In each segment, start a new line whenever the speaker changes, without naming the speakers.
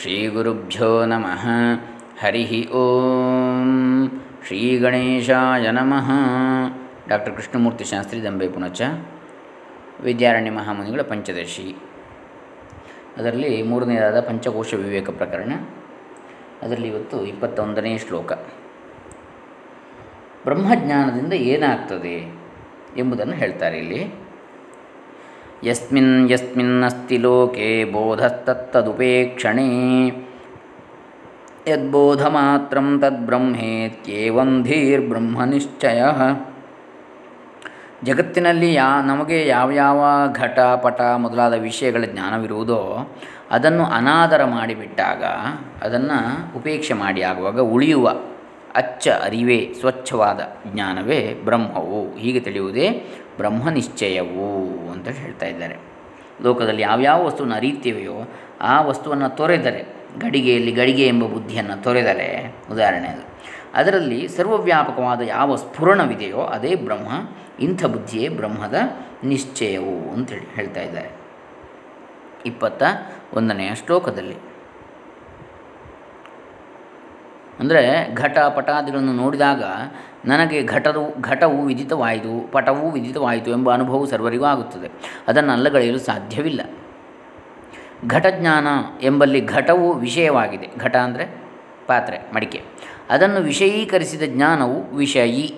ಶ್ರೀಗುರುಭ್ಯೋ ನಮಃ ಹರಿ ಓಂ ಶ್ರೀ ಗಣೇಶಾಯ ನಮಃ ಡಾಕ್ಟರ್ ಕೃಷ್ಣಮೂರ್ತಿ ಶಾಸ್ತ್ರಿ ದಂಬೆ ಪುಣಚ ವಿದ್ಯಾರಣ್ಯ ಮಹಾಮುನಿಗಳ ಪಂಚದಶಿ ಅದರಲ್ಲಿ ಮೂರನೆಯದಾದ ಪಂಚಕೋಶ ವಿವೇಕ ಪ್ರಕರಣ. ಅದರಲ್ಲಿ ಇವತ್ತು ಇಪ್ಪತ್ತೊಂದನೇ ಶ್ಲೋಕ. ಬ್ರಹ್ಮಜ್ಞಾನದಿಂದ ಏನಾಗ್ತದೆ ಎಂಬುದನ್ನು ಹೇಳ್ತಾರೆ ಇಲ್ಲಿ. ಯಸ್ಮಿನ್ ಯಸ್ಮಿನ್ನಸ್ತಿ ಲೋಕೆ ಬೋಧಸ್ತತ್ತದುಪೇಕ್ಷಣೆ ಯದ್ಬೋಧಮಾತ್ರಂ ತದ್ಬ್ರಹ್ಮೇತ್ಯೇವಂ ಧೀರ್ಬ್ರಹ್ಮನಿಶ್ಚಯ ಜಗತ್ತಿನಲ್ಲಿ ಯಾ, ನಮಗೆ ಯಾವ್ಯಾವ ಘಟ ಪಟ ಮೊದಲಾದ ವಿಷಯಗಳ ಜ್ಞಾನವಿರುವುದೋ ಅದನ್ನು ಅನಾದರ ಮಾಡಿಬಿಟ್ಟಾಗ, ಅದನ್ನು ಉಪೇಕ್ಷೆ ಮಾಡಿ ಆಗುವಾಗ ಉಳಿಯುವ ಅಚ್ಚ ಅರಿವೇ ಸ್ವಚ್ಛವಾದ ಜ್ಞಾನವೇ ಬ್ರಹ್ಮವು. ಹೀಗೆ ತಿಳಿಯುವುದೇ ಬ್ರಹ್ಮ ನಿಶ್ಚಯವು ಅಂತ ಹೇಳ್ತಾ ಇದ್ದಾರೆ. ಲೋಕದಲ್ಲಿ ಯಾವ್ಯಾವ ವಸ್ತುವನ್ನು ಅರಿಯುತ್ತೇವೆಯೋ ಆ ವಸ್ತುವನ್ನು ತೊರೆದರೆ, ಗಡಿಗೆಯಲ್ಲಿ ಗಡಿಗೆ ಎಂಬ ಬುದ್ಧಿಯನ್ನು ತೊರೆದರೆ, ಉದಾಹರಣೆ ಅದು. ಅದರಲ್ಲಿ ಸರ್ವವ್ಯಾಪಕವಾದ ಯಾವ ಸ್ಫುರಣವಿದೆಯೋ ಅದೇ ಬ್ರಹ್ಮ, ಇಂಥ ಬುದ್ಧಿಯೇ ಬ್ರಹ್ಮದ ನಿಶ್ಚಯವು ಅಂತೇಳಿ ಹೇಳ್ತಾ ಇದ್ದಾರೆ. ಇಪ್ಪತ್ತ ಒಂದನೆಯ ಶ್ಲೋಕದಲ್ಲಿ ಅಂದರೆ ಘಟ ಪಟಾದಿಗಳನ್ನು ನೋಡಿದಾಗ ನನಗೆ ಘಟವು ಘಟವು ವಿದಿತವಾಯಿತು ಪಟವೂ ವಿದಿತವಾಯಿತು ಎಂಬ ಅನುಭವವು ಸರ್ವರಿಗೂ ಆಗುತ್ತದೆ. ಅದನ್ನು ಅಲ್ಲಗಳೆಯಲು ಸಾಧ್ಯವಿಲ್ಲ. ಘಟಜ್ಞಾನ ಎಂಬಲ್ಲಿ ಘಟವು ವಿಷಯವಾಗಿದೆ. ಘಟ ಅಂದರೆ ಪಾತ್ರೆ, ಮಡಿಕೆ. ಅದನ್ನು ವಿಷಯೀಕರಿಸಿದ ಜ್ಞಾನವು ವಿಷಯಿ.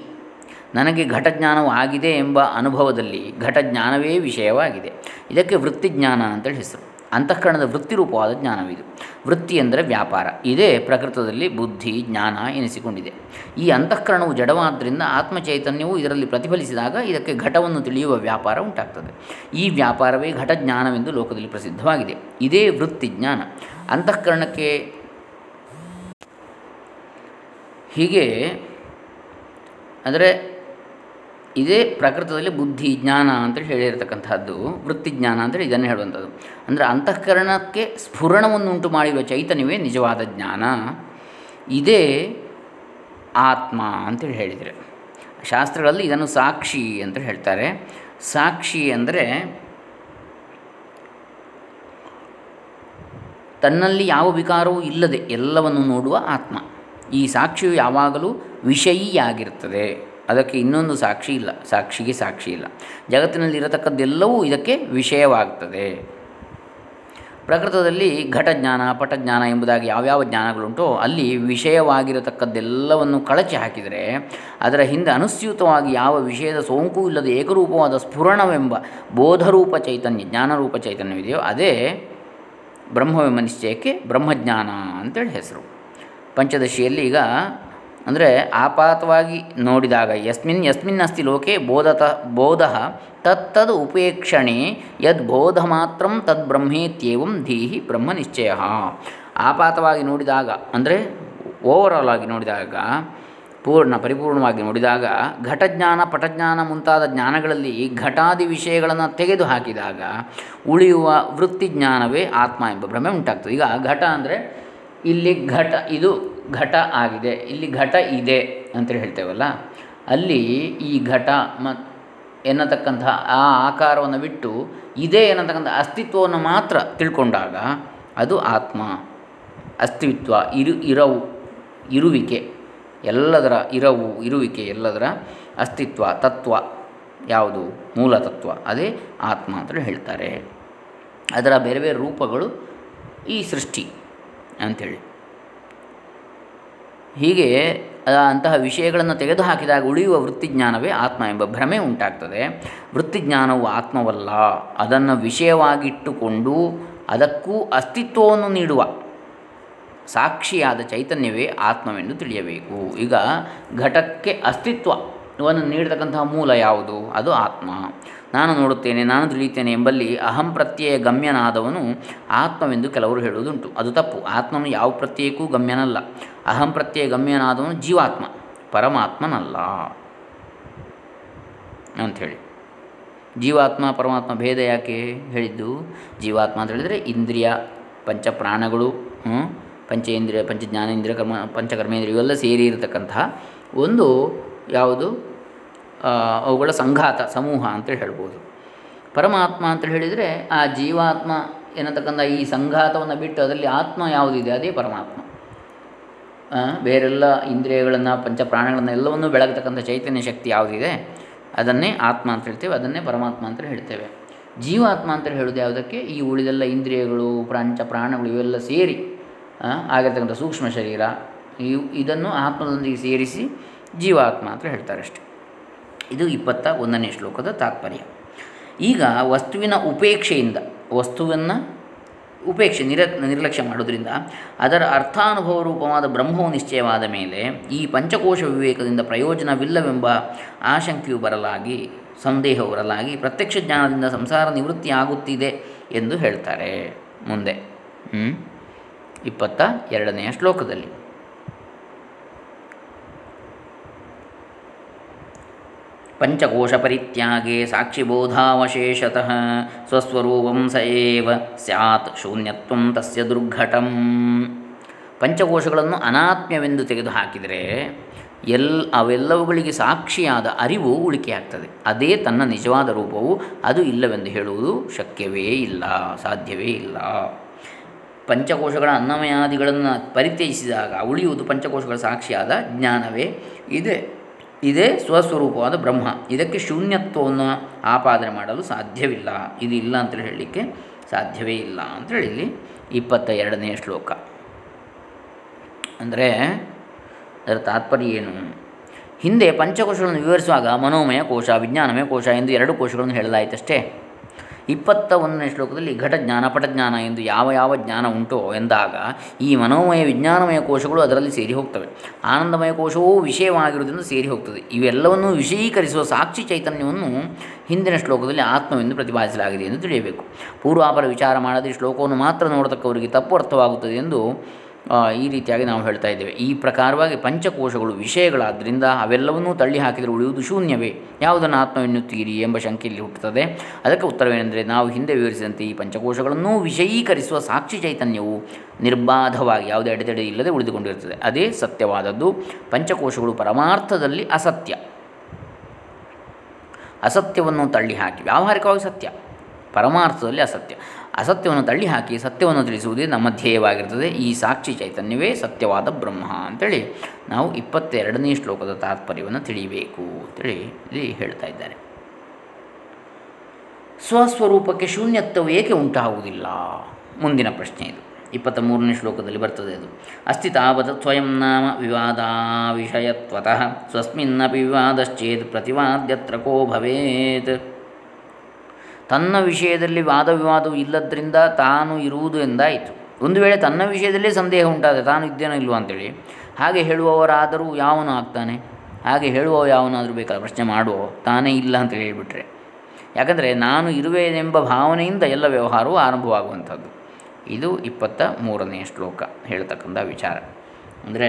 ನನಗೆ ಘಟಜ್ಞಾನವು ಆಗಿದೆ ಎಂಬ ಅನುಭವದಲ್ಲಿ ಘಟಜ್ಞಾನವೇ ವಿಷಯವಾಗಿದೆ. ಇದಕ್ಕೆ ವೃತ್ತಿಜ್ಞಾನ ಅಂತೇಳಿ ಹೆಸರು. ಅಂತಃಕರಣದ ವೃತ್ತಿರೂಪವಾದ ಜ್ಞಾನವಿದು. ವೃತ್ತಿ ಎಂದರೆ ವ್ಯಾಪಾರ. ಇದೇ ಪ್ರಕೃತದಲ್ಲಿ ಬುದ್ಧಿ, ಜ್ಞಾನ ಎನಿಸಿಕೊಂಡಿದೆ. ಈ ಅಂತಃಕರಣವು ಜಡವಾದ್ದರಿಂದ ಆತ್ಮಚೈತನ್ಯವು ಇದರಲ್ಲಿ ಪ್ರತಿಫಲಿಸಿದಾಗ ಇದಕ್ಕೆ ಘಟವನ್ನು ತಿಳಿಯುವ ವ್ಯಾಪಾರ ಉಂಟಾಗ್ತದೆ. ಈ ವ್ಯಾಪಾರವೇ ಘಟಜ್ಞಾನವೆಂದು ಲೋಕದಲ್ಲಿ ಪ್ರಸಿದ್ಧವಾಗಿದೆ. ಇದೇ ವೃತ್ತಿ ಜ್ಞಾನ. ಅಂತಃಕರಣಕ್ಕೆ ಹೀಗೆ, ಅಂದರೆ ಇದೇ ಪ್ರಕೃತದಲ್ಲಿ ಬುದ್ಧಿ, ಜ್ಞಾನ ಅಂತೇಳಿ ಹೇಳಿರ್ತಕ್ಕಂಥದ್ದು ವೃತ್ತಿಜ್ಞಾನ ಅಂತೇಳಿ ಇದನ್ನು ಹೇಳುವಂಥದ್ದು. ಅಂದರೆ ಅಂತಃಕರಣಕ್ಕೆ ಸ್ಫುರಣವನ್ನು ಉಂಟು ಮಾಡಿರುವ ಚೈತನ್ಯವೇ ನಿಜವಾದ ಜ್ಞಾನ. ಇದೇ ಆತ್ಮ ಅಂತೇಳಿ ಹೇಳಿದರೆ. ಶಾಸ್ತ್ರಗಳಲ್ಲಿ ಇದನ್ನು ಸಾಕ್ಷಿ ಅಂತ ಹೇಳ್ತಾರೆ. ಸಾಕ್ಷಿ ಅಂದರೆ ತನ್ನಲ್ಲಿ ಯಾವ ವಿಕಾರವೂ ಇಲ್ಲದೆ ಎಲ್ಲವನ್ನು ನೋಡುವ ಆತ್ಮ. ಈ ಸಾಕ್ಷಿಯು ಯಾವಾಗಲೂ ವಿಷಯಿಯಾಗಿರ್ತದೆ. ಅದಕ್ಕೆ ಇನ್ನೊಂದು ಸಾಕ್ಷಿ ಇಲ್ಲ, ಸಾಕ್ಷಿಗೆ ಸಾಕ್ಷಿ ಇಲ್ಲ. ಜಗತ್ತಿನಲ್ಲಿ ಇರತಕ್ಕದ್ದೆಲ್ಲವೂ ಇದಕ್ಕೆ ವಿಷಯವಾಗ್ತದೆ. ಪ್ರಕೃತದಲ್ಲಿ ಘಟಜ್ಞಾನ, ಪಟಜ್ಞಾನ ಎಂಬುದಾಗಿ ಯಾವ್ಯಾವ ಜ್ಞಾನಗಳುಂಟೋ ಅಲ್ಲಿ ವಿಷಯವಾಗಿರತಕ್ಕದ್ದೆಲ್ಲವನ್ನು ಕಳಚಿ ಹಾಕಿದರೆ ಅದರ ಹಿಂದೆ ಅನುಸ್ಯೂತವಾಗಿ ಯಾವ ವಿಷಯದ ಸೋಂಕು ಇಲ್ಲದ ಏಕರೂಪವಾದ ಸ್ಫುರಣವೆಂಬ ಬೋಧರೂಪ ಚೈತನ್ಯ, ಜ್ಞಾನರೂಪ ಚೈತನ್ಯವಿದೆಯೋ ಅದೇ ಬ್ರಹ್ಮವೆಂಬ ನಿಶ್ಚಯಕ್ಕೆ ಬ್ರಹ್ಮಜ್ಞಾನ ಅಂತೇಳಿ ಹೆಸರು. ಪಂಚದಶಿಯಲ್ಲಿ ಈಗ ಅಂದರೆ ಆಪಾತವಾಗಿ ನೋಡಿದಾಗ, ಯಸ್ಮಿನ್ ಯಸ್ಮಿನ್ ಅಸ್ತಿ ಲೋಕೆ ಬೋಧತ, ಬೋಧ ತತ್ತದ ಉಪೇಕ್ಷಣೆ, ಯದ್ ಬೋಧ ಮಾತ್ರ ತದ್ ಬ್ರಹ್ಮೇತ್ಯೇವಂ ಧೀಹಿ ಬ್ರಹ್ಮ ನಿಶ್ಚಯ. ಆಪಾತವಾಗಿ ನೋಡಿದಾಗ, ಅಂದರೆ ಓವರಾಲ್ ಆಗಿ ನೋಡಿದಾಗ, ಪೂರ್ಣ ಪರಿಪೂರ್ಣವಾಗಿ ನೋಡಿದಾಗ, ಘಟಜ್ಞಾನ, ಪಟಜ್ಞಾನ ಮುಂತಾದ ಜ್ಞಾನಗಳಲ್ಲಿ ಘಟಾದಿ ವಿಷಯಗಳನ್ನು ತೆಗೆದು ಹಾಕಿದಾಗ, ಉಳಿಯುವ ವೃತ್ತಿಜ್ಞಾನವೇ ಆತ್ಮ ಎಂಬ ಭ್ರಮೆ ಉಂಟಾಗ್ತದೆ. ಈಗ ಘಟ ಅಂದರೆ ಇಲ್ಲಿ ಘಟ, ಇದು ಘಟ ಆಗಿದೆ. ಇಲ್ಲಿ ಘಟ ಇದೆ ಅಂತೇಳಿ ಹೇಳ್ತೇವಲ್ಲ? ಅಲ್ಲಿ ಈ ಘಟ ಮ ಎನ್ನತಕ್ಕಂತಹ ಆ ಆಕಾರವನ್ನು ಬಿಟ್ಟು ಇದೆ ಎನ್ನತಕ್ಕಂಥ ಅಸ್ತಿತ್ವವನ್ನು ಮಾತ್ರ ತಿಳ್ಕೊಂಡಾಗ ಅದು ಆತ್ಮ. ಅಸ್ತಿತ್ವ, ಇರು, ಇರವು, ಇರುವಿಕೆ. ಎಲ್ಲದರ ಇರವು, ಇರುವಿಕೆ, ಎಲ್ಲದರ ಅಸ್ತಿತ್ವ, ತತ್ವ ಯಾವುದು? ಮೂಲ ತತ್ವ. ಅದೇ ಆತ್ಮ ಅಂತೇಳಿ ಹೇಳ್ತಾರೆ. ಅದರ ಬೇರೆ ಬೇರೆ ರೂಪಗಳು ಈ ಸೃಷ್ಟಿ ಅಂಥೇಳಿ. ಹೀಗೆ ಅಂತಹ ವಿಷಯಗಳನ್ನು ತೆಗೆದುಹಾಕಿದಾಗ ಉಳಿಯುವ ವೃತ್ತಿಜ್ಞಾನವೇ ಆತ್ಮ ಎಂಬ ಭ್ರಮೆ ಉಂಟಾಗ್ತದೆ. ವೃತ್ತಿಜ್ಞಾನವು ಆತ್ಮವಲ್ಲ. ಅದನ್ನು ವಿಷಯವಾಗಿಟ್ಟುಕೊಂಡು ಅದಕ್ಕೂ ಅಸ್ತಿತ್ವವನ್ನು ನೀಡುವ ಸಾಕ್ಷಿಯಾದ ಚೈತನ್ಯವೇ ಆತ್ಮವೆಂದು ತಿಳಿಯಬೇಕು. ಈಗ ಘಟಕ್ಕೆ ಅಸ್ತಿತ್ವವನ್ನು ನೀಡತಕ್ಕಂತಹ ಮೂಲ ಯಾವುದು? ಅದು ಆತ್ಮ. ನಾನು ನೋಡುತ್ತೇನೆ, ನಾನು ತಿಳಿಯುತ್ತೇನೆ ಎಂಬಲ್ಲಿ ಅಹಂ ಪ್ರತ್ಯಯ ಗಮ್ಯನಾದವನು ಆತ್ಮವೆಂದು ಕೆಲವರು ಹೇಳುವುದುಂಟು. ಅದು ತಪ್ಪು. ಆತ್ಮನು ಯಾವ ಪ್ರತ್ಯಯಕ್ಕೂ ಗಮ್ಯನಲ್ಲ. ಅಹಂ ಪ್ರತ್ಯಯ ಗಮ್ಯನಾದವನು ಜೀವಾತ್ಮ, ಪರಮಾತ್ಮನಲ್ಲ ಅಂಥೇಳಿ. ಜೀವಾತ್ಮ, ಪರಮಾತ್ಮ ಭೇದ ಯಾಕೆ ಹೇಳಿದ್ದು? ಜೀವಾತ್ಮ ಅಂತ ಹೇಳಿದರೆ ಇಂದ್ರಿಯ, ಪಂಚಪ್ರಾಣಗಳು ಪಂಚೇಂದ್ರಿಯ, ಪಂಚಜ್ಞಾನೇಂದ್ರಿಯ, ಕರ್ಮ, ಪಂಚಕರ್ಮೇಂದ್ರಿಯ ಇವೆಲ್ಲ ಸೇರಿ ಇರತಕ್ಕಂತಹ ಒಂದು ಯಾವುದು? ಅವುಗಳ ಸಂಘಾತ, ಸಮೂಹ ಅಂತೇಳಿ ಹೇಳ್ಬೋದು. ಪರಮಾತ್ಮ ಅಂತ ಹೇಳಿದರೆ ಆ ಜೀವಾತ್ಮ ಏನತಕ್ಕಂಥ ಈ ಸಂಘಾತವನ್ನು ಬಿಟ್ಟು ಅದರಲ್ಲಿ ಆತ್ಮ ಯಾವುದಿದೆ? ಅದೇ ಪರಮಾತ್ಮ. ಬೇರೆಲ್ಲ ಇಂದ್ರಿಯಗಳನ್ನು ಪಂಚ ಪ್ರಾಣಗಳನ್ನು ಎಲ್ಲವನ್ನೂ ಬೆಳಗತಕ್ಕಂಥ ಚೈತನ್ಯ ಶಕ್ತಿ ಯಾವುದಿದೆ? ಅದನ್ನೇ ಆತ್ಮ ಅಂತ ಹೇಳ್ತೇವೆ, ಅದನ್ನೇ ಪರಮಾತ್ಮ ಅಂತ ಹೇಳ್ತೇವೆ. ಜೀವಾತ್ಮ ಅಂತ ಹೇಳೋದು ಯಾವುದಕ್ಕೆ? ಈ ಉಳಿದೆಲ್ಲ ಇಂದ್ರಿಯಗಳು ಪ್ರಾಂಚ ಪ್ರಾಣಗಳು ಇವೆಲ್ಲ ಸೇರಿ ಆಗಿರ್ತಕ್ಕಂಥ ಸೂಕ್ಷ್ಮ ಶರೀರ, ಇವು ಇದನ್ನು ಆತ್ಮದೊಂದಿಗೆ ಸೇರಿಸಿ ಜೀವಾತ್ಮ ಅಂತ ಹೇಳ್ತಾರೆ ಅಷ್ಟೆ. ಇದು ಇಪ್ಪತ್ತ ಒಂದನೇ ಶ್ಲೋಕದ ತಾತ್ಪರ್ಯ. ಈಗ ವಸ್ತುವಿನ ಉಪೇಕ್ಷೆಯಿಂದ, ವಸ್ತುವನ್ನು ಉಪೇಕ್ಷೆ, ನಿರ, ನಿರ್ಲಕ್ಷ್ಯ ಮಾಡೋದ್ರಿಂದ ಅದರ ಅರ್ಥಾನುಭವ ರೂಪವಾದ ಬ್ರಹ್ಮವು ನಿಶ್ಚಯವಾದ ಮೇಲೆ ಈ ಪಂಚಕೋಶ ವಿವೇಕದಿಂದ ಪ್ರಯೋಜನವಿಲ್ಲವೆಂಬ ಆಶಂಕೆಯು ಬರಲಾಗಿ, ಸಂದೇಹವು ಬರಲಾಗಿ ಪ್ರತ್ಯಕ್ಷ ಜ್ಞಾನದಿಂದ ಸಂಸಾರ ನಿವೃತ್ತಿ ಆಗುತ್ತಿದೆ ಎಂದು ಹೇಳ್ತಾರೆ. ಮುಂದೆ ಇಪ್ಪತ್ತ ಎರಡನೆಯ ಶ್ಲೋಕದಲ್ಲಿ. ಪಂಚಕೋಶ ಪರಿತ್ಯಾಗೆ ಸಾಕ್ಷಿಬೋಧಾವಶೇಷತಃ. ಸ್ವಸ್ವರೂಪಂ ಸ ಏವ ಸ್ಯಾತ್ ಶೂನ್ಯತ್ವ ತಸ್ಯ ದುರ್ಘಟಂ. ಪಂಚಕೋಶಗಳನ್ನು ಅನಾತ್ಮ್ಯವೆಂದು ತೆಗೆದುಹಾಕಿದರೆ ಎಲ್ ಅವೆಲ್ಲವುಗಳಿಗೆ ಸಾಕ್ಷಿಯಾದ ಅರಿವು ಉಳಿಕೆಯಾಗ್ತದೆ. ಅದೇ ತನ್ನ ನಿಜವಾದ ರೂಪವು ಅದು ಇಲ್ಲವೆಂದು ಹೇಳುವುದು ಶಕ್ಯವೇ ಇಲ್ಲ, ಸಾಧ್ಯವೇ ಇಲ್ಲ. ಪಂಚಕೋಶಗಳ ಅನ್ನಮಯಾದಿಗಳನ್ನು ಪರಿತ್ಯಜಿಸಿದಾಗ ಉಳಿಯುವುದು ಪಂಚಕೋಶಗಳ ಸಾಕ್ಷಿಯಾದ ಜ್ಞಾನವೇ ಇದೆ. ಇದೇ ಸ್ವಸ್ವರೂಪವಾದ ಬ್ರಹ್ಮ. ಇದಕ್ಕೆ ಶೂನ್ಯತ್ವವನ್ನು ಆಪಾದನೆ ಮಾಡಲು ಸಾಧ್ಯವಿಲ್ಲ. ಇದು ಇಲ್ಲ ಅಂತೇಳಿ ಹೇಳಲಿಕ್ಕೆ ಸಾಧ್ಯವೇ ಇಲ್ಲ ಅಂತೇಳಿ ಇಲ್ಲಿ ಇಪ್ಪತ್ತ ಎರಡನೇ ಶ್ಲೋಕ. ಅಂದರೆ ಅದರ ತಾತ್ಪರ್ಯ ಏನು? ಹಿಂದೆ ಪಂಚಕೋಶಗಳನ್ನು ವಿವರಿಸುವಾಗ ಮನೋಮಯ ಕೋಶ, ವಿಜ್ಞಾನಮಯ ಕೋಶ ಎಂದು ಎರಡು ಕೋಶಗಳನ್ನು ಹೇಳಲಾಯಿತಷ್ಟೇ. ಇಪ್ಪತ್ತ ಒಂದನೇ ಶ್ಲೋಕದಲ್ಲಿ ಘಟ ಜ್ಞಾನ ಪಟಜ್ಞಾನ ಎಂದು ಯಾವ ಯಾವ ಜ್ಞಾನ ಉಂಟೋ ಎಂದಾಗ ಈ ಮನೋಮಯ, ವಿಜ್ಞಾನಮಯ ಕೋಶಗಳು ಅದರಲ್ಲಿ ಸೇರಿ ಹೋಗ್ತವೆ. ಆನಂದಮಯ ಕೋಶವೂ ವಿಷಯವಾಗಿರುವುದರಿಂದ ಸೇರಿ ಹೋಗ್ತದೆ. ಇವೆಲ್ಲವನ್ನು ವಿಷಯೀಕರಿಸುವ ಸಾಕ್ಷಿ ಚೈತನ್ಯವನ್ನು ಹಿಂದಿನ ಶ್ಲೋಕದಲ್ಲಿ ಆತ್ಮವೆಂದು ಪ್ರತಿಪಾದಿಸಲಾಗಿದೆ ಎಂದು ತಿಳಿಯಬೇಕು. ಪೂರ್ವಾಪರ ವಿಚಾರ ಮಾಡದೆ ಶ್ಲೋಕವನ್ನು ಮಾತ್ರ ನೋಡತಕ್ಕವರಿಗೆ ತಪ್ಪು ಅರ್ಥವಾಗುತ್ತದೆ ಎಂದು ಈ ರೀತಿಯಾಗಿ ನಾವು ಹೇಳ್ತಾ ಇದ್ದೇವೆ. ಈ ಪ್ರಕಾರವಾಗಿ ಪಂಚಕೋಶಗಳು ವಿಷಯಗಳಾದ್ದರಿಂದ ಅವೆಲ್ಲವನ್ನೂ ತಳ್ಳಿ ಹಾಕಿದರೆ ಉಳಿಯುವುದು ಶೂನ್ಯವೇ? ಯಾವುದನ್ನು ಆತ್ಮ ಎನ್ನುತ್ತೀರಿ ಎಂಬ ಶಂಕೆಯಲ್ಲಿ ಹುಟ್ಟುತ್ತದೆ. ಅದಕ್ಕೆ ಉತ್ತರವೇನೆಂದರೆ ನಾವು ಹಿಂದೆ ವಿವರಿಸಿದಂತೆ ಈ ಪಂಚಕೋಶಗಳನ್ನು ವಿಷಯೀಕರಿಸುವ ಸಾಕ್ಷಿ ಚೈತನ್ಯವು ನಿರ್ಬಾಧವಾಗಿ ಯಾವುದೇ ಅಡೆತಡೆ ಇಲ್ಲದೆ ಉಳಿದುಕೊಂಡಿರುತ್ತದೆ. ಅದೇ ಸತ್ಯವಾದದ್ದು. ಪಂಚಕೋಶಗಳು ಪರಮಾರ್ಥದಲ್ಲಿ ಅಸತ್ಯ. ಅಸತ್ಯವನ್ನು ತಳ್ಳಿ ಹಾಕಿ. ವ್ಯಾವಹಾರಿಕವಾಗಿ ಸತ್ಯ. ಪರಮಾರ್ಥದಲ್ಲಿ ಅಸತ್ಯ. ಅಸತ್ಯವನ್ನು ತಳ್ಳಿಹಾಕಿ ಸತ್ಯವನ್ನು ತಿಳಿಸುವುದೇ ನಮ್ಮ ಧ್ಯೇಯವಾಗಿರ್ತದೆ. ಈ ಸಾಕ್ಷಿ ಚೈತನ್ಯವೇ ಸತ್ಯವಾದ ಬ್ರಹ್ಮ ಅಂತೇಳಿ ನಾವು ಇಪ್ಪತ್ತೆರಡನೇ ಶ್ಲೋಕದ ತಾತ್ಪರ್ಯವನ್ನು ತಿಳಿಯಬೇಕು ಅಂತೇಳಿ ಇಲ್ಲಿ ಹೇಳ್ತಾ ಇದ್ದಾರೆ. ಸ್ವಸ್ವರೂಪಕ್ಕೆ ಶೂನ್ಯತ್ವವು ಏಕೆ ಉಂಟಾಗುವುದಿಲ್ಲ? ಮುಂದಿನ ಪ್ರಶ್ನೆ ಇದು. ಇಪ್ಪತ್ತ ಮೂರನೇ ಶ್ಲೋಕದಲ್ಲಿ ಬರ್ತದೆ ಅದು. ಅಸ್ತಿ ತಾವತ್ ಸ್ವಯಂ ನಾಮ ವಿವಾದ ವಿಷಯತ್ವತಃ ಸ್ವಸ್ಮಿನ್ನಪಿ ವಿವಾದಶ್ಚೇತ್ ಪ್ರತಿವಾದ್ಯತ್ರ ಕೋ ಭವೇತ್. ತನ್ನ ವಿಷಯದಲ್ಲಿ ವಾದ ವಿವಾದವು ಇಲ್ಲದ್ರಿಂದ ತಾನು ಇರುವುದು ಎಂದಾಯಿತು. ಒಂದು ವೇಳೆ ತನ್ನ ವಿಷಯದಲ್ಲೇ ಸಂದೇಹ ಉಂಟಾದರೆ ತಾನು ಇದ್ದೇನೋ ಇಲ್ವೋ ಅಂತೇಳಿ, ಹಾಗೆ ಹೇಳುವವರಾದರೂ ಯಾವನು ಆಗ್ತಾನೆ? ಹಾಗೆ ಹೇಳುವ ಯಾವನಾದರೂ ಬೇಕಾದ ಪ್ರಶ್ನೆ ಮಾಡುವ ತಾನೇ ಇಲ್ಲ ಅಂತ ಹೇಳಿಬಿಟ್ರೆ. ಯಾಕಂದರೆ ನಾನು ಇರುವೆನೆಂಬ ಭಾವನೆಯಿಂದ ಎಲ್ಲ ವ್ಯವಹಾರವೂ ಆರಂಭವಾಗುವಂಥದ್ದು. ಇದು ಇಪ್ಪತ್ತ ಮೂರನೆಯ ಶ್ಲೋಕ, ಹೇಳ್ತಕ್ಕಂಥ ವಿಚಾರ. ಅಂದರೆ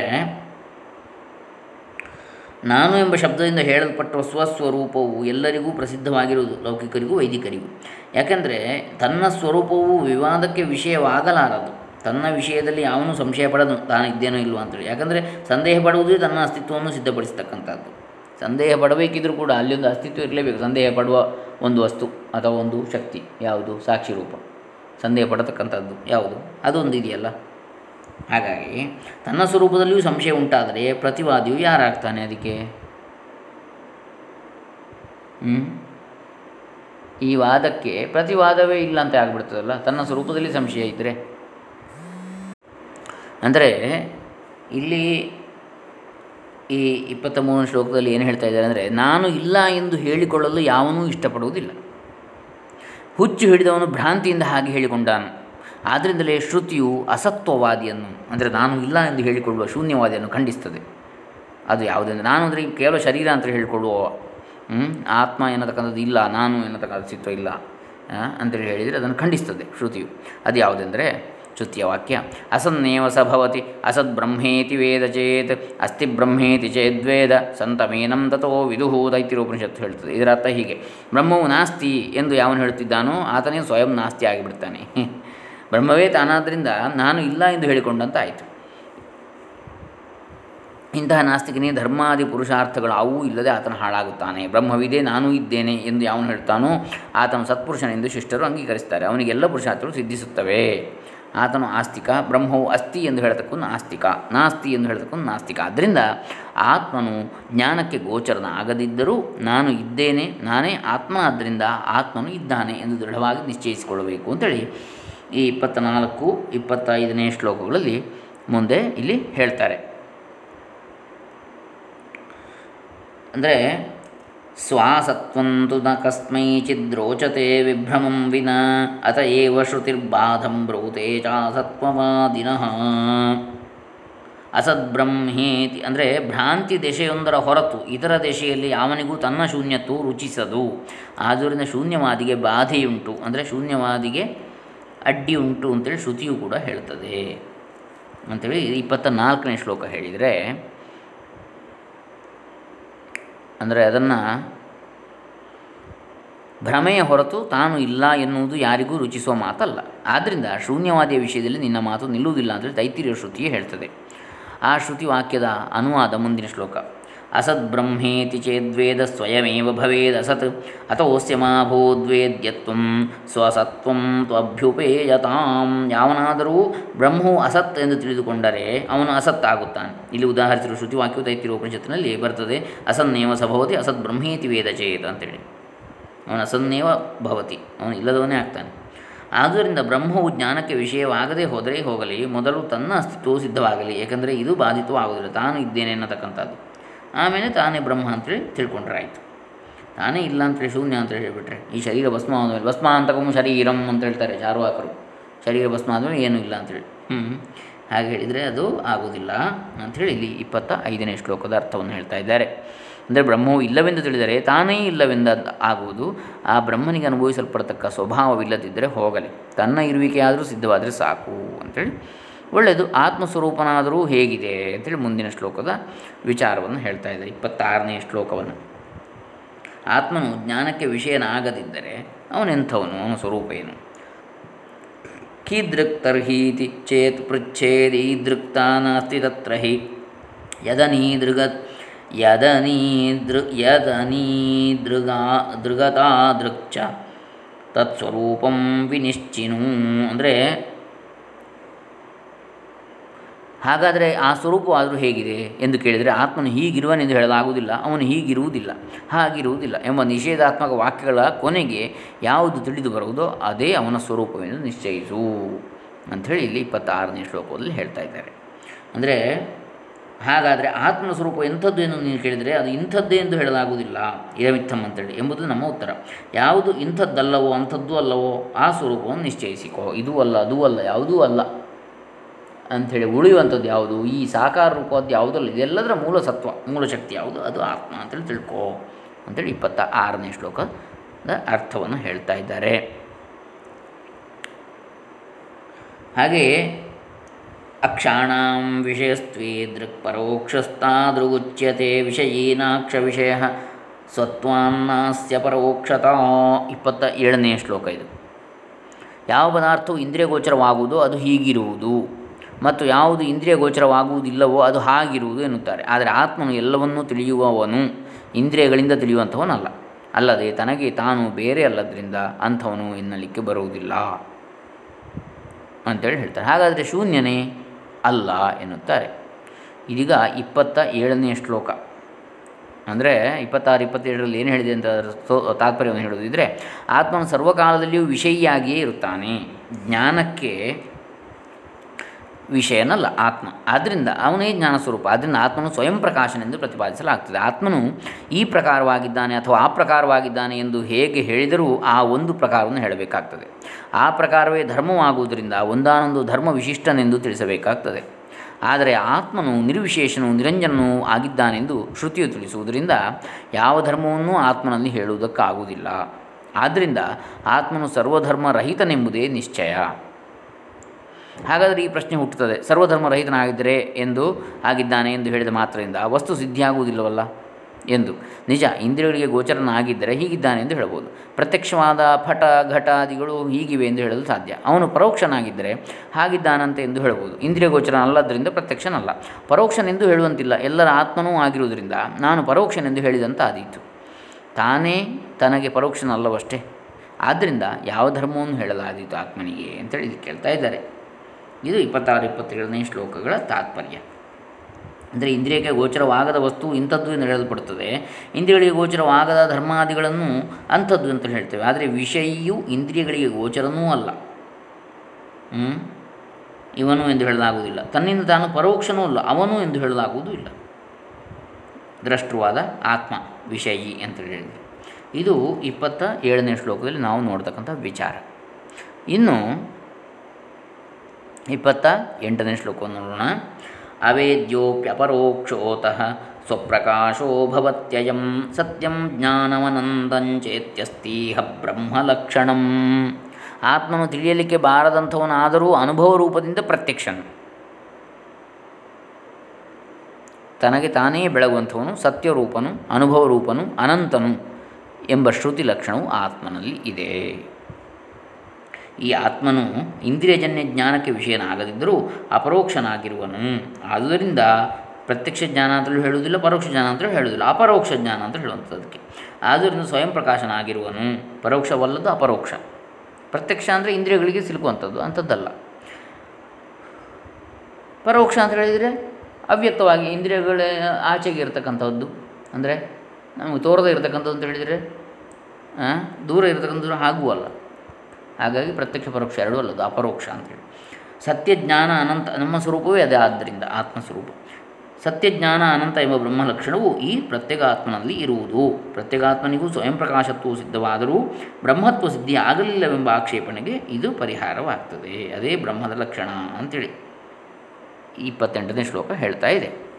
ನಾನು ಎಂಬ ಶಬ್ದದಿಂದ ಹೇಳಲ್ಪಟ್ಟ ಸ್ವಸ್ವರೂಪವು ಎಲ್ಲರಿಗೂ ಪ್ರಸಿದ್ಧವಾಗಿರುವುದು, ಲೌಕಿಕರಿಗೂ ವೈದಿಕರಿಗೂ. ಯಾಕೆಂದರೆ ತನ್ನ ಸ್ವರೂಪವು ವಿವಾದಕ್ಕೆ ವಿಷಯವಾಗಲಾರದು. ತನ್ನ ವಿಷಯದಲ್ಲಿ ಯಾವನು ಸಂಶಯ ಪಡೋದು ತಾನಿದ್ದೇನೋ ಇಲ್ವೋ ಅಂತೇಳಿ. ಯಾಕಂದರೆ ಸಂದೇಹ ಪಡುವುದೇ ತನ್ನ ಅಸ್ತಿತ್ವವನ್ನು ಸಿದ್ಧಪಡಿಸತಕ್ಕಂಥದ್ದು ಸಂದೇಹ ಪಡಬೇಕಿದ್ರೂ ಕೂಡ ಅಲ್ಲಿ ಒಂದು ಅಸ್ತಿತ್ವ ಇರಲೇಬೇಕು. ಸಂದೇಹ ಪಡುವ ಒಂದು ವಸ್ತು ಅಥವಾ ಒಂದು ಶಕ್ತಿ ಯಾವುದು? ಸಾಕ್ಷಿ ರೂಪ. ಸಂದೇಹ ಪಡತಕ್ಕಂಥದ್ದು ಯಾವುದು? ಅದೊಂದು ಇದೆಯಲ್ಲ ಹಾಗಾಗಿ ತನ್ನ ಸ್ವರೂಪದಲ್ಲಿಯೂ ಸಂಶಯ ಉಂಟಾದರೆ ಪ್ರತಿವಾದಿಯು ಯಾರಾಗ್ತಾನೆ ಅದಕ್ಕೆ? ಈ ವಾದಕ್ಕೆ ಪ್ರತಿವಾದವೇ ಇಲ್ಲ ಅಂತ ಆಗ್ಬಿಡ್ತದಲ್ಲ, ತನ್ನ ಸ್ವರೂಪದಲ್ಲಿ ಸಂಶಯ ಇದ್ದರೆ ಅಂದರೆ ಇಲ್ಲಿ ಈ ಇಪ್ಪತ್ತ ಮೂರನೇ ಶ್ಲೋಕದಲ್ಲಿ ಏನು ಹೇಳ್ತಾ ಇದ್ದಾರೆ ಅಂದರೆ, ನಾನು ಇಲ್ಲ ಎಂದು ಹೇಳಿಕೊಳ್ಳಲು ಯಾವನೂ ಇಷ್ಟಪಡುವುದಿಲ್ಲ. ಹುಚ್ಚು ಹಿಡಿದವನು ಭ್ರಾಂತಿಯಿಂದ ಹಾಗೆ ಹೇಳಿಕೊಂಡಾನು. ಆದ್ದರಿಂದಲೇ ಶ್ರುತಿಯು ಅಸತ್ವವಾದಿಯನ್ನು, ಅಂದರೆ ನಾನು ಇಲ್ಲ ಎಂದು ಹೇಳಿಕೊಳ್ಳುವ ಶೂನ್ಯವಾದಿಯನ್ನು ಖಂಡಿಸ್ತದೆ. ಅದು ಯಾವುದೆಂದರೆ ನಾನು ಅಂದರೆ ಕೇವಲ ಶರೀರ ಅಂತ ಹೇಳಿಕೊಳ್ಳುವ ಆತ್ಮ ಎನ್ನತಕ್ಕಂಥದ್ದು ಇಲ್ಲ, ನಾನು ಎನ್ನತಕ್ಕಂಥ ಅಸ್ತಿತ್ವ ಇಲ್ಲ ಅಂತೇಳಿ ಹೇಳಿದರೆ ಅದನ್ನು ಖಂಡಿಸ್ತದೆ ಶ್ರುತಿಯು. ಅದು ಯಾವುದೆಂದರೆ ಶ್ರುತಿಯ ವಾಕ್ಯ, ಅಸನ್ನೇವ ಸಭವತಿ ಭವತಿ ಅಸದ್ ಬ್ರಹ್ಮೇತಿ ವೇದ ಚೇತ್, ಅಸ್ತಿ ಬ್ರಹ್ಮೇತಿ ಚೇದ್ವೇದ ಸಂತಮೇನಂ ತಥೋ ವಿದುಹು ದೈತ್ಯರೋಪನಿಷತ್ತು ಹೇಳ್ತದೆ. ಇದರ ಅರ್ಥ ಹೀಗೆ, ಬ್ರಹ್ಮವು ನಾಸ್ತಿ ಎಂದು ಯಾವನು ಹೇಳುತ್ತಿದ್ದಾನೋ ಆತನೇ ಸ್ವಯಂ ನಾಸ್ತಿ ಆಗಿಬಿಡ್ತಾನೆ. ಬ್ರಹ್ಮವೇ ತಾನಾದ್ದರಿಂದ ನಾನು ಇಲ್ಲ ಎಂದು ಹೇಳಿಕೊಂಡಂತಾಯಿತು. ಇಂತಹ ನಾಸ್ತಿಕನೇ ಧರ್ಮಾದಿ ಪುರುಷಾರ್ಥಗಳು ಅವು ಇಲ್ಲದೆ ಆತನ ಹಾಳಾಗುತ್ತಾನೆ. ಬ್ರಹ್ಮವಿದೆ, ನಾನು ಇದ್ದೇನೆ ಎಂದು ಯಾವನು ಹೇಳ್ತಾನೋ ಆತನು ಸತ್ಪುರುಷನೆಂದು ಶಿಷ್ಟರು ಅಂಗೀಕರಿಸ್ತಾರೆ. ಅವನಿಗೆಲ್ಲ ಪುರುಷಾರ್ಥಗಳು ಸಿದ್ಧಿಸುತ್ತವೆ. ಆತನು ಆಸ್ತಿಕ, ಬ್ರಹ್ಮವು ಅಸ್ತಿ ಎಂದು ಹೇಳತಕ್ಕೂ ನಾಸ್ತಿಕ, ನಾಸ್ತಿ ಎಂದು ಹೇಳತಕ್ಕೂ ನಾಸ್ತಿಕ. ಆದ್ದರಿಂದ ಆತ್ಮನು ಜ್ಞಾನಕ್ಕೆ ಗೋಚರನ ಆಗದಿದ್ದರೂ ನಾನು ಇದ್ದೇನೆ, ನಾನೇ ಆತ್ಮ ಆದ್ದರಿಂದ ಆತ್ಮನು ಇದ್ದಾನೆ ಎಂದು ದೃಢವಾಗಿ ನಿಶ್ಚಯಿಸಿಕೊಳ್ಳಬೇಕು ಅಂತೇಳಿ ಈ ಇಪ್ಪತ್ತ ನಾಲ್ಕು ಇಪ್ಪತ್ತೈದನೇ ಶ್ಲೋಕಗಳಲ್ಲಿ ಮುಂದೆ ಇಲ್ಲಿ ಹೇಳ್ತಾರೆ. ಅಂದರೆ ಸ್ವಾಸತ್ವಂತು ನ ಕಸ್ಮೈಚಿದ್ರೋಚತೆ ವಿಭ್ರಮಂ ವಿನ ಅತ ಏವ ಶ್ರುತಿರ್ಬಾಧಂ ಬ್ರೂತೆ ಚಾಸತ್ವವಾದಿನಃ. ಅಸದ್ಬ್ರಹ್ಮೇತಿ, ಅಂದರೆ ಭ್ರಾಂತಿ ದೆಶೆಯೊಂದರ ಹೊರತು ಇತರ ದೆಶೆಯಲ್ಲಿ ಯಾವನಿಗೂ ತನ್ನ ಶೂನ್ಯತ್ವವು ರುಚಿಸದು. ಆದ್ದರಿಂದ ಶೂನ್ಯವಾದಿಗೆ ಬಾಧೆಯುಂಟು. ಅಂದರೆ ಶೂನ್ಯವಾದಿಗೆ ಅಡ್ಡಿ ಉಂಟು ಅಂತೇಳಿ ಶ್ರುತಿಯು ಕೂಡ ಹೇಳ್ತದೆ. ಅಂಥೇಳಿ ಇಪ್ಪತ್ತ ನಾಲ್ಕನೇ ಶ್ಲೋಕ ಹೇಳಿದರೆ, ಅಂದರೆ ಅದನ್ನು ಭ್ರಮೆಯ ಹೊರತು ತಾನು ಇಲ್ಲ ಎನ್ನುವುದು ಯಾರಿಗೂ ರುಚಿಸುವ ಮಾತಲ್ಲ. ಆದ್ದರಿಂದ ಶೂನ್ಯವಾದಿಯ ವಿಷಯದಲ್ಲಿ ನಿನ್ನ ಮಾತು ನಿಲ್ಲುವುದಿಲ್ಲ ಅಂತೇಳಿ ತೈತಿರಿಯ ಶ್ರುತಿಯೇ ಹೇಳ್ತದೆ. ಆ ಶ್ರುತಿ ವಾಕ್ಯದ ಅನುವಾದ ಮುಂದಿನ ಶ್ಲೋಕ. ಅಸತ್ ಬ್ರಹ್ಮೇತಿ ಚೇದ್ವೇದ ಸ್ವಯಮೇವ ಭವೇದ್ ಅಸತ್ ಅಥೋಸ್ಯ ಮಾಭೂದ್ವೇದ್ಯತ್ವ ಸ್ವಸತ್ವಂ ತ್ವಭ್ಯುಪೇಯತಾಂ ಯಾವನಾದರೂ ಬ್ರಹ್ಮವು ಅಸತ್ ಎಂದು ತಿಳಿದುಕೊಂಡರೆ ಅವನು ಅಸತ್ ಆಗುತ್ತಾನೆ ಇಲ್ಲಿ ಉದಾಹರಿಸಿರುವ ಶ್ರುತಿವಾಕ್ಯವು ತೈತಿರುವ ಉಪನಿಷತ್ತಿನಲ್ಲಿ ಬರ್ತದೆ, ಅಸನ್ನೇವ ಸಭವತಿ ಅಸತ್ ಬ್ರಹ್ಮೇತಿ ವೇದ ಚೇತ ಅಂತೇಳಿ. ಅವನು ಅಸನ್ನೇವ ಭವತಿ, ಅವನು ಇಲ್ಲದವನೇ ಆಗ್ತಾನೆ. ಆದ್ದರಿಂದ ಬ್ರಹ್ಮವು ಜ್ಞಾನಕ್ಕೆ ವಿಷಯವಾಗದೇ ಹೋದರೆ ಹೋಗಲಿ, ಮೊದಲು ತನ್ನ ಅಸ್ತಿತ್ವವು ಸಿದ್ಧವಾಗಲಿ, ಏಕೆಂದರೆ ಇದು ಬಾಧಿತವಾಗುವುದಿಲ್ಲ, ತಾನು ಇದ್ದೇನೆ ಅನ್ನತಕ್ಕಂಥದ್ದು. ಆಮೇಲೆ ತಾನೇ ಬ್ರಹ್ಮ ಅಂತೇಳಿ ತಿಳ್ಕೊಂಡ್ರೆ ಆಯಿತು. ತಾನೇ ಇಲ್ಲ ಅಂತೇಳಿ ಶೂನ್ಯ ಅಂತ ಹೇಳಿಬಿಟ್ರೆ ಈ ಶರೀರ ಭಸ್ಮ ಆದಮೇಲೆ ಭಸ್ಮ ಅಂತಕಂ ಶರೀರಂ ಅಂತ ಹೇಳ್ತಾರೆ ಚಾರುವಾಕರು ಶರೀರ ಭಸ್ಮ ಆದಮೇಲೆ ಏನೂ ಇಲ್ಲ ಅಂತೇಳಿ ಹ್ಞೂ ಹಾಗೆ ಹೇಳಿದರೆ ಅದು ಆಗೋದಿಲ್ಲ ಅಂಥೇಳಿ ಇಲ್ಲಿ ಇಪ್ಪತ್ತ ಐದನೇ ಶ್ಲೋಕದ ಅರ್ಥವನ್ನು ಹೇಳ್ತಾ ಇದ್ದಾರೆ. ಅಂದರೆ ಬ್ರಹ್ಮವು ಇಲ್ಲವೆಂದು ತಿಳಿದರೆ ತಾನೇ ಇಲ್ಲವೆಂದ ಆಗುವುದು. ಆ ಬ್ರಹ್ಮನಿಗೆ ಅನುಭವಿಸಲ್ಪಡತಕ್ಕ ಸ್ವಭಾವವಿಲ್ಲದಿದ್ದರೆ ಹೋಗಲಿ. ತನ್ನ ಇರುವಿಕೆಯಾದರೂ ಸಿದ್ಧವಾದರೆ ಸಾಕು ಅಂಥೇಳಿ ಒಳ್ಳೆಯದು ಆತ್ಮಸ್ವರೂಪನಾದರೂ ಹೇಗಿದೆ ಅಂತೇಳಿ ಮುಂದಿನ ಶ್ಲೋಕದ ವಿಚಾರವನ್ನು ಹೇಳ್ತಾ ಇದ್ದಾರೆ ಇಪ್ಪತ್ತಾರನೇ ಶ್ಲೋಕವನ್ನು. ಆತ್ಮನು ಜ್ಞಾನಕ್ಕೆ ವಿಷಯನಾಗದಿದ್ದರೆ ಅವನೆಂಥವನು? ಅವನ ಸ್ವರೂಪ ಏನು? ಕೀದೃಕ್ ತರ್ಹೀತಿ ಚೇತ್ ಪೃಚ್ಛೇದೀದೃಕ್ತಾ ನಾಸ್ತಿ ತತ್ರ ಹಿ. ಯದನೀದೃಗತ್ ಯದನೀದೃ ಯದನೀದೃಗಾ ದೃಗತಾ ತತ್ ತತ್ಸ್ವರೂಪಂ ವಿನಿಶ್ಚಿನು. ಅಂದರೆ ಹಾಗಾದರೆ ಆ ಸ್ವರೂಪವಾದರೂ ಹೇಗಿದೆ ಎಂದು ಕೇಳಿದರೆ ಆತ್ಮನು ಹೀಗಿರುವನೆಂದು ಹೇಳಲಾಗುವುದಿಲ್ಲ, ಅವನು ಹೀಗಿರುವುದಿಲ್ಲ, ಹಾಗಿರುವುದಿಲ್ಲ ಎಂಬ ನಿಷೇಧಾತ್ಮಕ ವಾಕ್ಯಗಳ ಕೊನೆಗೆ ಯಾವುದು ತಿಳಿದು ಬರುವುದೋ ಅದೇ ಅವನ ಸ್ವರೂಪವೆಂದು ನಿಶ್ಚಯಿಸು ಅಂಥೇಳಿ ಇಲ್ಲಿ ಇಪ್ಪತ್ತಾರನೇ ಶ್ಲೋಕದಲ್ಲಿ ಹೇಳ್ತಾ ಇದ್ದಾರೆ. ಅಂದರೆ ಹಾಗಾದರೆ ಆತ್ಮನ ಸ್ವರೂಪ ಎಂಥದ್ದು ಎಂದು ನೀನು ಕೇಳಿದರೆ ಅದು ಇಂಥದ್ದೇ ಎಂದು ಹೇಳಲಾಗುವುದಿಲ್ಲ ಇರವಿತ್ತಮ್ ಅಂತೇಳಿ ಎಂಬುದು ನಮ್ಮ ಉತ್ತರ. ಯಾವುದು ಇಂಥದ್ದಲ್ಲವೋ ಅಂಥದ್ದು ಅಲ್ಲವೋ ಆ ಸ್ವರೂಪವನ್ನು ನಿಶ್ಚಯಿಸಿಕೋ, ಇದು ಅಲ್ಲ, ಅದೂ ಅಲ್ಲ, ಯಾವುದೂ ಅಲ್ಲ. ಅಂಥೇಳಿ ಉಳಿಯುವಂಥದ್ದು ಯಾವುದು? ಈ ಸಾಕಾರ ರೂಪದ್ದು ಯಾವುದಲ್ಲ? ಇದೆಲ್ಲದರ ಮೂಲ ಸತ್ವ, ಮೂಲ ಶಕ್ತಿ ಯಾವುದು? ಅದು ಆತ್ಮ ಅಂತೇಳಿ ತಿಳ್ಕೊ. ಅಂತೇಳಿ ಇಪ್ಪತ್ತ ಆರನೇ ಶ್ಲೋಕದ ಅರ್ಥವನ್ನು ಹೇಳ್ತಾ ಇದ್ದಾರೆ. ಹಾಗೆಯೇ ಅಕ್ಷಾಣಾಂ ವಿಷಯಸ್ತ್ವೇ ದೃಕ್ ಪರೋಕ್ಷಸ್ತಾದೃಗುಚ್ಯತೆ ವಿಷಯೀನಾಕ್ಷ ವಿಷಯ ಸ್ವತ್ವಾನ್ನಾಸ್ಯ ಪರೋಕ್ಷತಾ. ಇಪ್ಪತ್ತ ಏಳನೇ ಶ್ಲೋಕ ಇದು. ಯಾವ ಪದಾರ್ಥವು ಇಂದ್ರಿಯ ಗೋಚರವಾಗುವುದೋ ಅದು ಹೀಗಿರುವುದು. ಮತ್ತು ಯಾವುದು ಇಂದ್ರಿಯ ಗೋಚರವಾಗುವುದಿಲ್ಲವೋ ಅದು ಹಾಗಿರುವುದು ಎನ್ನುತ್ತಾರೆ. ಆದರೆ ಆತ್ಮನು ಎಲ್ಲವನ್ನೂ ತಿಳಿಯುವವನು, ಇಂದ್ರಿಯಗಳಿಂದ ತಿಳಿಯುವಂಥವನಲ್ಲ. ಅಲ್ಲದೆ ತನಗೆ ತಾನು ಬೇರೆ ಅಲ್ಲದರಿಂದ ಅಂಥವನು ಎನ್ನಲಿಕ್ಕೆ ಬರುವುದಿಲ್ಲ ಅಂತೇಳಿ ಹೇಳ್ತಾರೆ. ಹಾಗಾದರೆ ಶೂನ್ಯನೇ ಅಲ್ಲ ಎನ್ನುತ್ತಾರೆ. ಇದೀಗ ಇಪ್ಪತ್ತ ಏಳನೆಯ ಶ್ಲೋಕ. ಅಂದರೆ ಇಪ್ಪತ್ತಾರು, ಇಪ್ಪತ್ತೇಳರಲ್ಲಿ ಏನು ಹೇಳಿದೆ ಅಂತ ತಾತ್ಪರ್ಯವನ್ನು ಹೇಳೋದಿದ್ದರೆ ಆತ್ಮನು ಸರ್ವಕಾಲದಲ್ಲಿಯೂ ವಿಷಯಿಯಾಗಿಯೇ ಇರುತ್ತಾನೆ. ಜ್ಞಾನಕ್ಕೆ ವಿಷಯನಲ್ಲ ಆತ್ಮ. ಆದ್ದರಿಂದ ಅವನೇ ಜ್ಞಾನ ಸ್ವರೂಪ ಆದ್ದರಿಂದ ಆತ್ಮನು ಸ್ವಯಂ ಪ್ರಕಾಶನೆಂದು ಪ್ರತಿಪಾದಿಸಲಾಗ್ತದೆ. ಆತ್ಮನು ಈ ಪ್ರಕಾರವಾಗಿದ್ದಾನೆ ಅಥವಾ ಆ ಪ್ರಕಾರವಾಗಿದ್ದಾನೆ ಎಂದು ಹೇಗೆ ಹೇಳಿದರೂ ಆ ಒಂದು ಪ್ರಕಾರವನ್ನು ಹೇಳಬೇಕಾಗ್ತದೆ. ಆ ಪ್ರಕಾರವೇ ಧರ್ಮವಾಗುವುದರಿಂದ ಒಂದಾನೊಂದು ಧರ್ಮ ವಿಶಿಷ್ಟನೆಂದು ತಿಳಿಸಬೇಕಾಗ್ತದೆ. ಆದರೆ ಆತ್ಮನು ನಿರ್ವಿಶೇಷನು ನಿರಂಜನನು ಆಗಿದ್ದಾನೆಂದು ಶ್ರುತಿಯು ತಿಳಿಸುವುದರಿಂದ ಯಾವ ಧರ್ಮವನ್ನೂ ಆತ್ಮನಲ್ಲಿ ಹೇಳುವುದಕ್ಕಾಗುವುದಿಲ್ಲ. ಆದ್ದರಿಂದ ಆತ್ಮನು ಸರ್ವಧರ್ಮರಹಿತನೆಂಬುದೇ ನಿಶ್ಚಯ. ಹಾಗಾದರೆ ಈ ಪ್ರಶ್ನೆ ಹುಟ್ಟುತ್ತದೆ. ಸರ್ವಧರ್ಮ ರಹಿತನಾಗಿದ್ದರೆ ಎಂದು ಆಗಿದ್ದಾನೆ ಎಂದು ಹೇಳಿದ ಮಾತ್ರದಿಂದ ಆ ವಸ್ತು ಸಿದ್ಧಿಯಾಗುವುದಿಲ್ಲವಲ್ಲ? ಎಂದು. ನಿಜ, ಇಂದ್ರಿಯಗಳಿಗೆ ಗೋಚರನಾಗಿದ್ದರೆ ಹೀಗಿದ್ದಾನೆ ಎಂದು ಹೇಳಬಹುದು. ಪ್ರತ್ಯಕ್ಷವಾದ ಪಟ ಘಟಾದಿಗಳು ಹೀಗಿವೆ ಎಂದು ಹೇಳಲು ಸಾಧ್ಯ. ಅವನು ಪರೋಕ್ಷನಾಗಿದ್ದರೆ ಹಾಗಿದ್ದಾನಂತೆ ಎಂದು ಹೇಳಬಹುದು. ಇಂದ್ರಿಯ ಗೋಚರ ಅಲ್ಲದರಿಂದ ಪ್ರತ್ಯಕ್ಷನಲ್ಲ. ಪರೋಕ್ಷನೆಂದು ಹೇಳುವಂತಿಲ್ಲ. ಎಲ್ಲರ ಆತ್ಮನೂ ಆಗಿರುವುದರಿಂದ ನಾನು ಪರೋಕ್ಷನೆಂದು ಹೇಳಿದಂತ ಆದೀತು ತಾನೇ ತನಗೆ ಪರೋಕ್ಷನಲ್ಲವಷ್ಟೇ. ಆದ್ದರಿಂದ ಯಾವ ಧರ್ಮವನ್ನು ಹೇಳಲಾದೀತು ಆತ್ಮನಿಗೆ? ಅಂತೇಳಿ ಕೇಳ್ತಾ ಇದ್ದಾರೆ. ಇದು ಇಪ್ಪತ್ತಾರು, ಇಪ್ಪತ್ತೇಳನೇ ಶ್ಲೋಕಗಳ ತಾತ್ಪರ್ಯ. ಅಂದರೆ ಇಂದ್ರಿಯಕ್ಕೆ ಗೋಚರವಾಗದ ವಸ್ತು ಇಂಥದ್ದು ಎಂದು ಹೇಳಲ್ಪಡುತ್ತದೆ. ಇಂದ್ರಿಯಗಳಿಗೆ ಗೋಚರವಾಗದ ಧರ್ಮಾದಿಗಳನ್ನು ಅಂಥದ್ದು ಅಂತ ಹೇಳ್ತೇವೆ. ಆದರೆ ವಿಷಯಿಯು ಇಂದ್ರಿಯಗಳಿಗೆ ಗೋಚರನೂ ಅಲ್ಲ. ಇವನು ಎಂದು ಹೇಳಲಾಗುವುದಿಲ್ಲ. ತನ್ನಿಂದ ತಾನು ಪರೋಕ್ಷನೂ ಅಲ್ಲ, ಅವನು ಎಂದು ಹೇಳಲಾಗುವುದೂ ಇಲ್ಲ. ದ್ರಷ್ಟುವಾದ ಆತ್ಮ, ವಿಷಯಿ ಅಂತ ಹೇಳಿದರೆ. ಇದು ಇಪ್ಪತ್ತ ಏಳನೇ ಶ್ಲೋಕದಲ್ಲಿ ನಾವು ನೋಡ್ತಕ್ಕಂಥ ವಿಚಾರ. ಇನ್ನು ಇಪ್ಪತ್ತ ಎಂಟನೇ ಶ್ಲೋಕವನ್ನು ನೋಡೋಣ. ಅವೇದ್ಯೋಪ್ಯಪರೋಕ್ಷೋತಃ ಸ್ವಪ್ರಕಾಶೋ ಭವತ್ಯಯಂ ಸತ್ಯಂ ಜ್ಞಾನವನಂದಂಚೇತ್ಯಸ್ತೀಹ ಬ್ರಹ್ಮಲಕ್ಷಣಂ. ಆತ್ಮನು ತಿಳಿಯಲಿಕ್ಕೆ ಬಾರದಂಥವನಾದರೂ ಅನುಭವ ರೂಪದಿಂದ ಪ್ರತ್ಯಕ್ಷನು. ತನಗೆ ತಾನೇ ಬೆಳಗುವಂಥವನು, ಸತ್ಯರೂಪನು, ಅನುಭವ ರೂಪನು, ಅನಂತನು ಎಂಬ ಶ್ರುತಿ ಲಕ್ಷಣವು ಆತ್ಮನಲ್ಲಿ ಇದೆ. ಈ ಆತ್ಮನು ಇಂದ್ರಿಯಜನ್ಯ ಜ್ಞಾನಕ್ಕೆ ವಿಷಯನಾಗದಿದ್ದರೂ ಅಪರೋಕ್ಷನಾಗಿರುವನು. ಆದುದರಿಂದ ಪ್ರತ್ಯಕ್ಷ ಜ್ಞಾನ ಅಂತಲೂ ಹೇಳುವುದಿಲ್ಲ, ಪರೋಕ್ಷ ಜ್ಞಾನ ಅಂತಲೂ ಹೇಳುವುದಿಲ್ಲ. ಅಪರೋಕ್ಷ ಜ್ಞಾನ ಅಂತ ಹೇಳುವಂಥದ್ದು ಅದಕ್ಕೆ ಆದ್ದರಿಂದ ಸ್ವಯಂ ಪ್ರಕಾಶನಾಗಿರುವನು. ಪರೋಕ್ಷವಲ್ಲದ ಅಪರೋಕ್ಷ. ಪ್ರತ್ಯಕ್ಷ ಅಂದರೆ ಇಂದ್ರಿಯಗಳಿಗೆ ಸಿಲುಕುವಂಥದ್ದು, ಅಂಥದ್ದಲ್ಲ. ಪರೋಕ್ಷ ಅಂತ ಹೇಳಿದರೆ ಅವ್ಯಕ್ತವಾಗಿ ಇಂದ್ರಿಯಗಳ ಆಚೆಗೆ ಇರತಕ್ಕಂಥದ್ದು. ಅಂದರೆ ನಮಗೆ ತೋರದೇ ಇರತಕ್ಕಂಥದ್ದು ಅಂತ ಹೇಳಿದರೆ ದೂರ ಇರತಕ್ಕಂಥದ್ದು ಹಾಗೂ ಅಲ್ಲ. ಹಾಗಾಗಿ ಪ್ರತ್ಯಕ್ಷ ಪರೋಕ್ಷ ಎರಡೂ ಅಲ್ಲದು ಅಪರೋಕ್ಷ ಅಂತೇಳಿ ಸತ್ಯಜ್ಞಾನ ಅನಂತ, ನಮ್ಮ ಸ್ವರೂಪವೇ ಅದೇ ಆದ್ದರಿಂದ ಆತ್ಮಸ್ವರೂಪ. ಸತ್ಯಜ್ಞಾನ ಅನಂತ ಎಂಬ ಬ್ರಹ್ಮಲಕ್ಷಣವು ಈ ಪ್ರತ್ಯಗಾತ್ಮನಲ್ಲಿ ಇರುವುದು. ಪ್ರತ್ಯಗಾತ್ಮನಿಗೂ ಸ್ವಯಂ ಪ್ರಕಾಶತ್ವವು ಸಿದ್ಧವಾದರೂ ಬ್ರಹ್ಮತ್ವ ಸಿದ್ಧಿ ಆಗಲಿಲ್ಲವೆಂಬ ಆಕ್ಷೇಪಣೆಗೆ ಇದು ಪರಿಹಾರವಾಗ್ತದೆ. ಅದೇ ಬ್ರಹ್ಮದ ಲಕ್ಷಣ ಅಂತೇಳಿ ಇಪ್ಪತ್ತೆಂಟನೇ ಶ್ಲೋಕ ಹೇಳ್ತಾ ಇದೆ.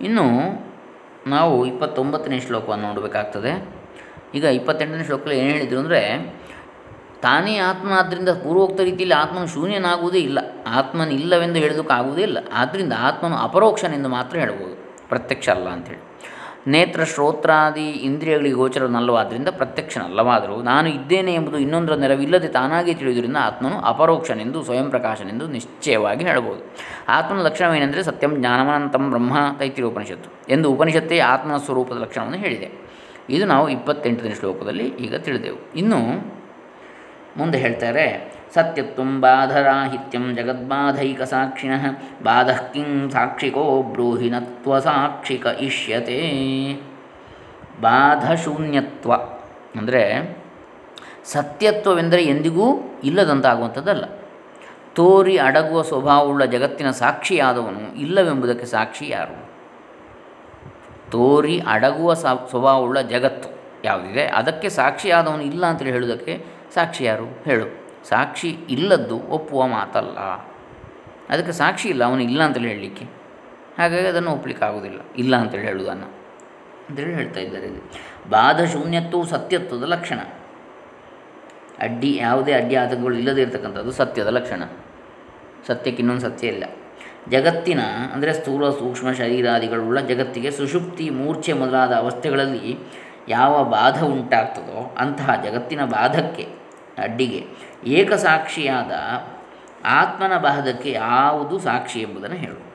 ಇನ್ನು ನಾವು ಇಪ್ಪತ್ತೊಂಬತ್ತನೇ ಶ್ಲೋಕವನ್ನು ನೋಡಬೇಕಾಗ್ತದೆ. ಈಗ ಇಪ್ಪತ್ತೆಂಟನೇ ಶ್ಲೋಕದಲ್ಲಿ ಏನು ಹೇಳಿದರು ಅಂದರೆ, ತಾನೇ ಆತ್ಮ ಆದ್ದರಿಂದ ಪೂರ್ವೋಕ್ತ ರೀತಿಯಲ್ಲಿ ಆತ್ಮನು ಶೂನ್ಯನಾಗುವುದೇ ಇಲ್ಲ. ಆತ್ಮನ ಇಲ್ಲವೆಂದು ಹೇಳೋದಕ್ಕಾಗುವುದೇ ಇಲ್ಲ. ಆದ್ದರಿಂದ ಆತ್ಮನು ಅಪರೋಕ್ಷನೆಂದು ಮಾತ್ರ ಹೇಳ್ಬೋದು ಪ್ರತ್ಯಕ್ಷ ಅಲ್ಲ ಅಂಥೇಳಿ ನೇತ್ರ, ಶ್ರೋತ್ರಾದಿ, ಇಂದ್ರಿಯಗಳಿಗೆ ಗೋಚರನಲ್ಲವಾದ್ದರಿಂದ ಪ್ರತ್ಯಕ್ಷನಲ್ಲವಾದರೂ ನಾನು ಇದ್ದೇನೆ ಎಂಬುದು ಇನ್ನೊಂದರ ನೆರವಿಲ್ಲದೆ ತಾನಾಗಿ ತಿಳಿಯುವುದರಿಂದ ಆತ್ಮನು ಅಪರೋಕ್ಷನೆಂದು, ಸ್ವಯಂ ಪ್ರಕಾಶನೆಂದು ನಿಶ್ಚಯವಾಗಿ ಹೇಳಬಹುದು. ಆತ್ಮನ ಲಕ್ಷಣವೇನೆಂದರೆ ಸತ್ಯಂ ಜ್ಞಾನಮನಂತಂ ಬ್ರಹ್ಮ ಉಪನಿಷತ್ತು ಎಂದು ಉಪನಿಷತ್ತೇ ಆತ್ಮನ ಸ್ವರೂಪದ ಲಕ್ಷಣವನ್ನು ಹೇಳಿದೆ. ಇದು ನಾವು ಇಪ್ಪತ್ತೆಂಟನೇ ಶ್ಲೋಕದಲ್ಲಿ ಈಗ ತಿಳಿದೆವು. ಇನ್ನು ಮುಂದೆ ಹೇಳ್ತಾರೆ ಸತ್ಯತ್ವಂ ಬಾಧರಾಹಿತ್ಯಂ ಜಗದ್ಬಾಧೈಕ ಸಾಕ್ಷಿಣ ಬಾಧಃ ಕಿಂ ಸಾಕ್ಷಿಕೋ ಬ್ರೂಹಿಣತ್ವ ಸಾಕ್ಷಿಕ ಇಷ್ಯತೆ. ಬಾಧಶೂನ್ಯತ್ವ ಅಂದರೆ ಸತ್ಯತ್ವವೆಂದರೆ ಎಂದಿಗೂ ಇಲ್ಲದಂತಾಗುವಂಥದ್ದಲ್ಲ. ತೋರಿ ಅಡಗುವ ಸ್ವಭಾವವುಳ್ಳ ಜಗತ್ತಿನ ಸಾಕ್ಷಿಯಾದವನು ಇಲ್ಲವೆಂಬುದಕ್ಕೆ ಸಾಕ್ಷಿ ಯಾರು? ತೋರಿ ಅಡಗುವ ಸ್ವಭಾವವುಳ್ಳ ಜಗತ್ತು ಯಾವುದಿದೆ? ಅದಕ್ಕೆ ಸಾಕ್ಷಿಯಾದವನು ಇಲ್ಲ ಅಂತೇಳಿ ಹೇಳುವುದಕ್ಕೆ ಸಾಕ್ಷಿ ಯಾರು? ಹೇಳು. ಸಾಕ್ಷಿ ಇಲ್ಲದ್ದು ಒಪ್ಪುವ ಮಾತಲ್ಲ. ಅದಕ್ಕೆ ಸಾಕ್ಷಿ ಇಲ್ಲ, ಅವನು ಇಲ್ಲ ಅಂತೇಳಿ ಹೇಳಲಿಕ್ಕೆ. ಹಾಗಾಗಿ ಅದನ್ನು ಒಪ್ಪಲಿಕ್ಕೆ ಆಗೋದಿಲ್ಲ ಇಲ್ಲ ಅಂತೇಳಿ ಹೇಳುವುದನ್ನು. ಅಂತೇಳಿ ಹೇಳ್ತಾ ಇದ್ದಾರೆ ಇಲ್ಲಿ. ಬಾಧ ಶೂನ್ಯತ್ವವು ಸತ್ಯತ್ವದ ಲಕ್ಷಣ. ಅಡ್ಡಿ, ಯಾವುದೇ ಅಡ್ಡಿ ಆತಂಕಗಳು ಇಲ್ಲದೇ ಇರತಕ್ಕಂಥದ್ದು ಸತ್ಯದ ಲಕ್ಷಣ. ಸತ್ಯಕ್ಕೆ ಇನ್ನೊಂದು ಸತ್ಯ ಇಲ್ಲ. ಜಗತ್ತಿನ, ಅಂದರೆ ಸ್ಥೂಲ ಸೂಕ್ಷ್ಮ ಶರೀರಾದಿಗಳುಳ್ಳ ಜಗತ್ತಿಗೆ ಸುಷುಪ್ತಿ, ಮೂರ್ಛೆ ಮೊದಲಾದ ಅವಸ್ಥೆಗಳಲ್ಲಿ ಯಾವ ಬಾಧ ಉಂಟಾಗ್ತದೋ ಅಂತಹ ಜಗತ್ತಿನ ಬಾಧಕ್ಕೆ ಅಡ್ಡಿಗೆ ಏಕಸಾಕ್ಷಿಯಾದ ಆತ್ಮನ ಬಾಧಕ್ಕೆ ಯಾವುದು ಸಾಕ್ಷಿ ಎಂಬುದನ್ನು ಹೇಳು.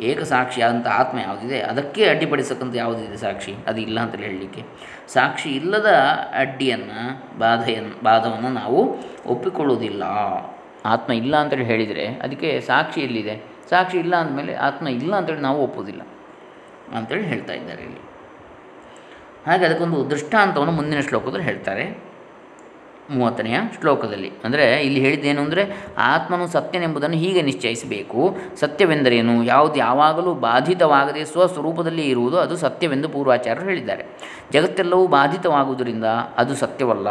ಏಕಸಾಕ್ಷಿಯಾದಂಥ ಆತ್ಮ ಯಾವುದಿದೆ? ಅದಕ್ಕೆ ಅಡ್ಡಿಪಡಿಸಕ್ಕಂಥ ಯಾವುದಿದೆ ಸಾಕ್ಷಿ? ಅದು ಇಲ್ಲ ಅಂತೇಳಿ ಹೇಳಲಿಕ್ಕೆ. ಸಾಕ್ಷಿ ಇಲ್ಲದ ಅಡ್ಡಿಯನ್ನು, ಬಾಧೆಯನ್ನು, ಬಾಧವನ್ನು ನಾವು ಒಪ್ಪಿಕೊಳ್ಳುವುದಿಲ್ಲ. ಆತ್ಮ ಇಲ್ಲ ಅಂತೇಳಿ ಹೇಳಿದರೆ ಅದಕ್ಕೆ ಸಾಕ್ಷಿ ಎಲ್ಲಿದೆ? ಸಾಕ್ಷಿ ಇಲ್ಲ ಅಂದಮೇಲೆ ಆತ್ಮ ಇಲ್ಲ ಅಂತೇಳಿ ನಾವು ಒಪ್ಪೋದಿಲ್ಲ ಅಂತೇಳಿ ಹೇಳ್ತಾ ಇದ್ದಾರೆ ಇಲ್ಲಿ. ಹಾಗೆ ಅದಕ್ಕೊಂದು ದೃಷ್ಟಾಂತವನ್ನು ಮುಂದಿನ ಶ್ಲೋಕದಲ್ಲಿ ಹೇಳ್ತಾರೆ. ಮೂವತ್ತನೆಯ ಶ್ಲೋಕದಲ್ಲಿ. ಅಂದರೆ ಇಲ್ಲಿ ಹೇಳಿದ್ದೇನು ಅಂದರೆ ಆತ್ಮನು ಸತ್ಯನೆಂಬುದನ್ನು ಹೀಗೆ ನಿಶ್ಚಯಿಸಬೇಕು. ಸತ್ಯವೆಂದರೇನು? ಯಾವುದು ಯಾವಾಗಲೂ ಬಾಧಿತವಾಗದೆ ಸ್ವಸ್ವರೂಪದಲ್ಲಿ ಇರುವುದು ಅದು ಸತ್ಯವೆಂದು ಪೂರ್ವಾಚಾರ್ಯರು ಹೇಳಿದ್ದಾರೆ. ಜಗತ್ತೆಲ್ಲವೂ ಬಾಧಿತವಾಗುವುದರಿಂದ ಅದು ಸತ್ಯವಲ್ಲ.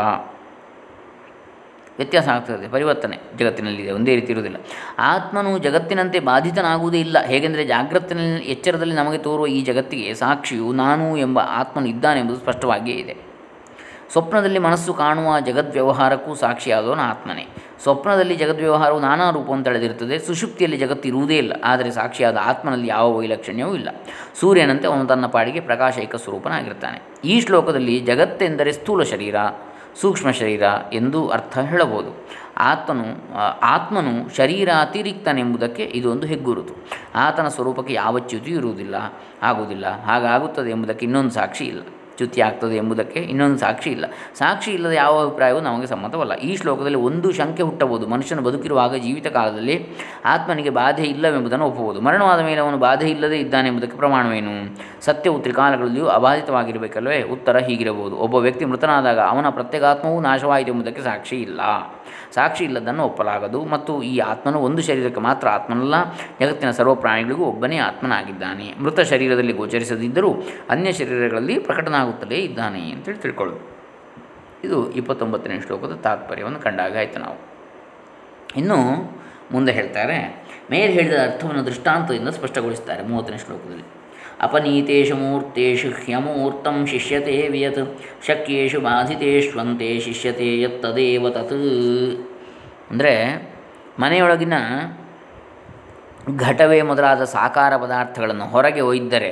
ವ್ಯತ್ಯಾಸ ಆಗ್ತದೆ, ಪರಿವರ್ತನೆ ಜಗತ್ತಿನಲ್ಲಿದೆ, ಒಂದೇ ರೀತಿ ಇರುವುದಿಲ್ಲ. ಆತ್ಮನು ಜಗತ್ತಿನಂತೆ ಬಾಧಿತನಾಗುವುದೇ ಇಲ್ಲ. ಹೇಗೆಂದರೆ ಜಾಗ್ರತಿನಲ್ಲಿ ಎಚ್ಚರದಲ್ಲಿ ನಮಗೆ ತೋರುವ ಈ ಜಗತ್ತಿಗೆ ಸಾಕ್ಷಿಯು ನಾನು ಎಂಬ ಆತ್ಮನು ಇದ್ದಾನೆಂಬುದು ಸ್ಪಷ್ಟವಾಗಿಯೇ ಇದೆ. ಸ್ವಪ್ನದಲ್ಲಿ ಮನಸ್ಸು ಕಾಣುವ ಜಗದ್ವ್ಯವಹಾರಕ್ಕೂ ಸಾಕ್ಷಿಯಾದವನು ಆತ್ಮನೇ. ಸ್ವಪ್ನದಲ್ಲಿ ಜಗದ್ವ್ಯವಹಾರವು ನಾನಾ ರೂಪವನ್ನು ತಳೆದಿರುತ್ತದೆ. ಸುಷುಪ್ತಿಯಲ್ಲಿ ಜಗತ್ತು ಇರುವುದೇ ಇಲ್ಲ. ಆದರೆ ಸಾಕ್ಷಿಯಾದ ಆತ್ಮನಲ್ಲಿ ಯಾವ ವೈಲಕ್ಷಣ್ಯವೂ ಇಲ್ಲ. ಸೂರ್ಯನಂತೆ ಅವನು ತನ್ನ ಪಾಡಿಗೆ ಪ್ರಕಾಶ ಏಕ ಸ್ವರೂಪನಾಗಿರ್ತಾನೆ ಈ ಶ್ಲೋಕದಲ್ಲಿ ಜಗತ್ತೆಂದರೆ ಸ್ಥೂಲ ಶರೀರ. ಸೂಕ್ಷ್ಮ ಶರೀರ ಎಂದು ಅರ್ಥ ಹೇಳಬಹುದು. ಆತ್ಮನು ಆತ್ಮನು ಶರೀರ ಅತಿರಿಕ್ತನೆಂಬುದಕ್ಕೆ ಇದೊಂದು ಹೆಗ್ಗುರುತು. ಆತನ ಸ್ವರೂಪಕ್ಕೆ ಯಾವ ಚ್ಯುತಿಯೂ ಇರುವುದಿಲ್ಲ, ಆಗುವುದಿಲ್ಲ. ಹಾಗಾಗುತ್ತದೆ ಎಂಬುದಕ್ಕೆ ಇನ್ನೊಂದು ಸಾಕ್ಷಿ ಇಲ್ಲ. ಚ್ಯುತಿ ಆಗ್ತದೆ ಎಂಬುದಕ್ಕೆ ಇನ್ನೊಂದು ಸಾಕ್ಷಿ ಇಲ್ಲ. ಸಾಕ್ಷಿ ಇಲ್ಲದ ಯಾವ ಅಭಿಪ್ರಾಯವೂ ನಮಗೆ ಸಮ್ಮತವಲ್ಲ. ಈ ಶ್ಲೋಕದಲ್ಲಿ ಒಂದು ಶಂಕೆ ಹುಟ್ಟಬಹುದು. ಮನುಷ್ಯನು ಬದುಕಿರುವಾಗ ಜೀವಿತ ಕಾಲದಲ್ಲಿ ಆತ್ಮನಿಗೆ ಬಾಧೆ ಇಲ್ಲವೆಂಬುದನ್ನು ಒಪ್ಪಬಹುದು. ಮರಣವಾದ ಮೇಲೆ ಅವನು ಬಾಧೆ ಇಲ್ಲದೇ ಇದ್ದಾನೆಂಬುದಕ್ಕೆ ಪ್ರಮಾಣವೇನು? ಸತ್ಯವು ತ್ರಿಕಾಲಗಳಲ್ಲಿಯೂ ಅಬಾಧಿತವಾಗಿರಬೇಕಲ್ವೇ ಉತ್ತರ ಹೀಗಿರಬಹುದು. ಒಬ್ಬ ವ್ಯಕ್ತಿ ಮೃತನಾದಾಗ ಅವನ ಪ್ರತ್ಯೇಕಾತ್ಮವೂ ನಾಶವಾಯಿತು ಎಂಬುದಕ್ಕೆ ಸಾಕ್ಷಿ ಇಲ್ಲ. ಸಾಕ್ಷಿ ಇಲ್ಲದನ್ನು ಒಪ್ಪಲಾಗದು. ಮತ್ತು ಈ ಆತ್ಮನು ಒಂದು ಶರೀರಕ್ಕೆ ಮಾತ್ರ ಆತ್ಮನಲ್ಲ. ಜಗತ್ತಿನ ಸರ್ವ ಪ್ರಾಣಿಗಳಿಗೂ ಒಬ್ಬನೇ ಆತ್ಮನಾಗಿದ್ದಾನೆ. ಮೃತ ಶರೀರದಲ್ಲಿ ಗೋಚರಿಸದಿದ್ದರೂ ಅನ್ಯ ಶರೀರಗಳಲ್ಲಿ ಪ್ರಕಟನಾಗುತ್ತಲೇ ಇದ್ದಾನೆ ಅಂತೇಳಿ ತಿಳ್ಕೊಳ್ಳೋದು. ಇದು ಇಪ್ಪತ್ತೊಂಬತ್ತನೇ ಶ್ಲೋಕದ ತಾತ್ಪರ್ಯವನ್ನು ಕಂಡಾಗ ಆಯಿತು ನಾವು. ಇನ್ನು ಮುಂದೆ ಹೇಳ್ತಾರೆ, ಮೇಲೆ ಹೇಳಿದ ಅರ್ಥವನ್ನು ದೃಷ್ಟಾಂತದಿಂದ ಸ್ಪಷ್ಟಗೊಳಿಸ್ತಾರೆ ಮೂವತ್ತನೇ ಶ್ಲೋಕದಲ್ಲಿ. ಅಪನೀತೇಶು ಮೂರ್ತೇಶು ಹ್ಯಮೂರ್ತಂ ಶಿಷ್ಯತೆ ವಿಯತ್ ಶಕ್ಯೇಶು ಬಾಧಿತೇಷ್ವಂತೆ ಶಿಷ್ಯತೆ ಯತ್ತದೇವ ತತ್. ಅಂದರೆ ಮನೆಯೊಳಗಿನ ಘಟವೇ ಮೊದಲಾದ ಸಾಕಾರ ಪದಾರ್ಥಗಳನ್ನು ಹೊರಗೆ ಒಯ್ದರೆ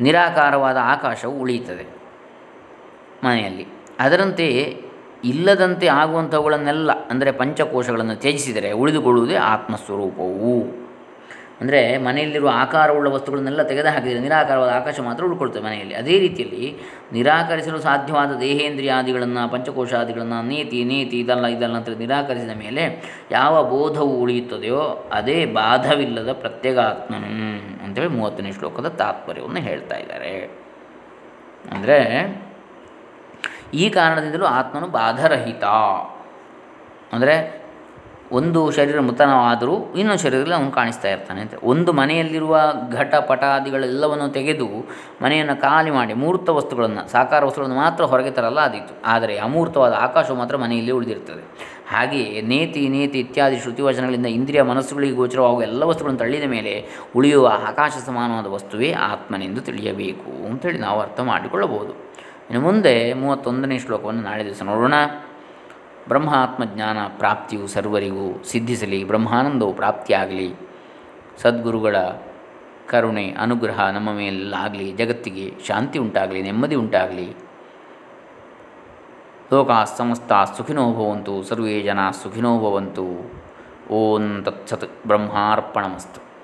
ನಿರಾಕಾರವಾದ ಆಕಾಶವು ಉಳಿಯುತ್ತದೆ ಮನೆಯಲ್ಲಿ. ಅದರಂತೆ ಇಲ್ಲದಂತೆ ಆಗುವಂಥವುಗಳನ್ನೆಲ್ಲ ಅಂದರೆ ಪಂಚಕೋಶಗಳನ್ನು ತ್ಯಜಿಸಿದರೆ ಉಳಿದುಕೊಳ್ಳುವುದೇ ಆತ್ಮಸ್ವರೂಪವು. ಅಂದರೆ ಮನೆಯಲ್ಲಿರುವ ಆಕಾರವುಳ್ಳ ವಸ್ತುಗಳನ್ನೆಲ್ಲ ತೆಗೆದುಹಾಕಿದರೆ ನಿರಾಕಾರವಾದ ಆಕಾಶ ಮಾತ್ರ ಉಳ್ಕೊಳ್ತದೆ ಮನೆಯಲ್ಲಿ. ಅದೇ ರೀತಿಯಲ್ಲಿ ನಿರಾಕರಿಸಲು ಸಾಧ್ಯವಾದ ದೇಹೇಂದ್ರಿಯಾದಿಗಳನ್ನು, ಪಂಚಕೋಶಾದಿಗಳನ್ನು, ನೀತಿ ನೀತಿ, ಇದಲ್ಲ ಇದಲ್ಲ ಅಂತ ನಿರಾಕರಿಸಿದ ಮೇಲೆ ಯಾವ ಬೋಧವು ಉಳಿಯುತ್ತದೆಯೋ ಅದೇ ಬಾಧವಿಲ್ಲದ ಪ್ರತ್ಯೇಗಾತ್ಮನು. ಅಂತೇಳಿ ಮೂವತ್ತನೇ ಶ್ಲೋಕದ ತಾತ್ಪರ್ಯವನ್ನು ಹೇಳ್ತಾ ಇದ್ದಾರೆ. ಅಂದರೆ, ಈ ಕಾರಣದಿಂದಲೂ ಆತ್ಮನು ಬಾಧರಹಿತ. ಅಂದರೆ, ಒಂದು ಶರೀರ ಮೃತನವಾದರೂ ಇನ್ನೊಂದು ಶರೀರದಲ್ಲಿ ಅವನು ಕಾಣಿಸ್ತಾ ಇರ್ತಾನೆ ಅಂತ. ಒಂದು ಮನೆಯಲ್ಲಿರುವ ಘಟ, ಪಟಾದಿಗಳೆಲ್ಲವನ್ನು ತೆಗೆದು ಮನೆಯನ್ನು ಖಾಲಿ ಮಾಡಿ ಮೂರ್ತ ವಸ್ತುಗಳನ್ನು, ಸಾಕಾರ ವಸ್ತುಗಳನ್ನು ಮಾತ್ರ ಹೊರಗೆ ತರಲ್ಲ ಅದಿತ್ತು ಆದರೆ ಅಮೂರ್ತವಾದ ಆಕಾಶವು ಮಾತ್ರ ಮನೆಯಲ್ಲಿ ಉಳಿದಿರ್ತದೆ. ಹಾಗೆಯೇ ನೇತಿ ನೇತಿ ಇತ್ಯಾದಿ ಶ್ರುತಿವಚನಗಳಿಂದ ಇಂದ್ರಿಯ ಮನಸ್ಸುಗಳಿಗೆ ಗೋಚರವಾಗುವ ಎಲ್ಲ ವಸ್ತುಗಳನ್ನು ತಳ್ಳಿದ ಮೇಲೆ ಉಳಿಯುವ ಆಕಾಶ ಸಮಾನವಾದ ವಸ್ತುವೇ ಆತ್ಮನೆಂದು ತಿಳಿಯಬೇಕು ಅಂತೇಳಿ ನಾವು ಅರ್ಥ ಮಾಡಿಕೊಳ್ಳಬಹುದು. ಇನ್ನು ಮುಂದೆ ಮೂವತ್ತೊಂದನೇ ಶ್ಲೋಕವನ್ನು ನಾಳೆ ದಿವಸ ನೋಡೋಣ. ಬ್ರಹ್ಮಾತ್ಮಜ್ಞಾನ ಪ್ರಾಪ್ತಿಯು ಸರ್ವರಿಗೂ ಸಿದ್ಧಿಸಲಿ, ಬ್ರಹ್ಮಾನಂದವು ಪ್ರಾಪ್ತಿಯಾಗಲಿ. ಸದ್ಗುರುಗಳ ಕರುಣೆ, ಅನುಗ್ರಹ ನಮ್ಮ ಮೇಲಾಗಲಿ ಜಗತ್ತಿಗೆ ಶಾಂತಿ ಉಂಟಾಗಲಿ, ನೆಮ್ಮದಿ ಉಂಟಾಗಲಿ. ಲೋಕಾ ಸಮಸ್ತ ಸುಖಿನೋ ಭವಂತು ಸರ್ವೇ ಜನ ಸುಖಿನೋ ಭವಂತು. ಓಂ ತತ್ಸತ್ ಬ್ರಹ್ಮಾರ್ಪಣಮಸ್ತು.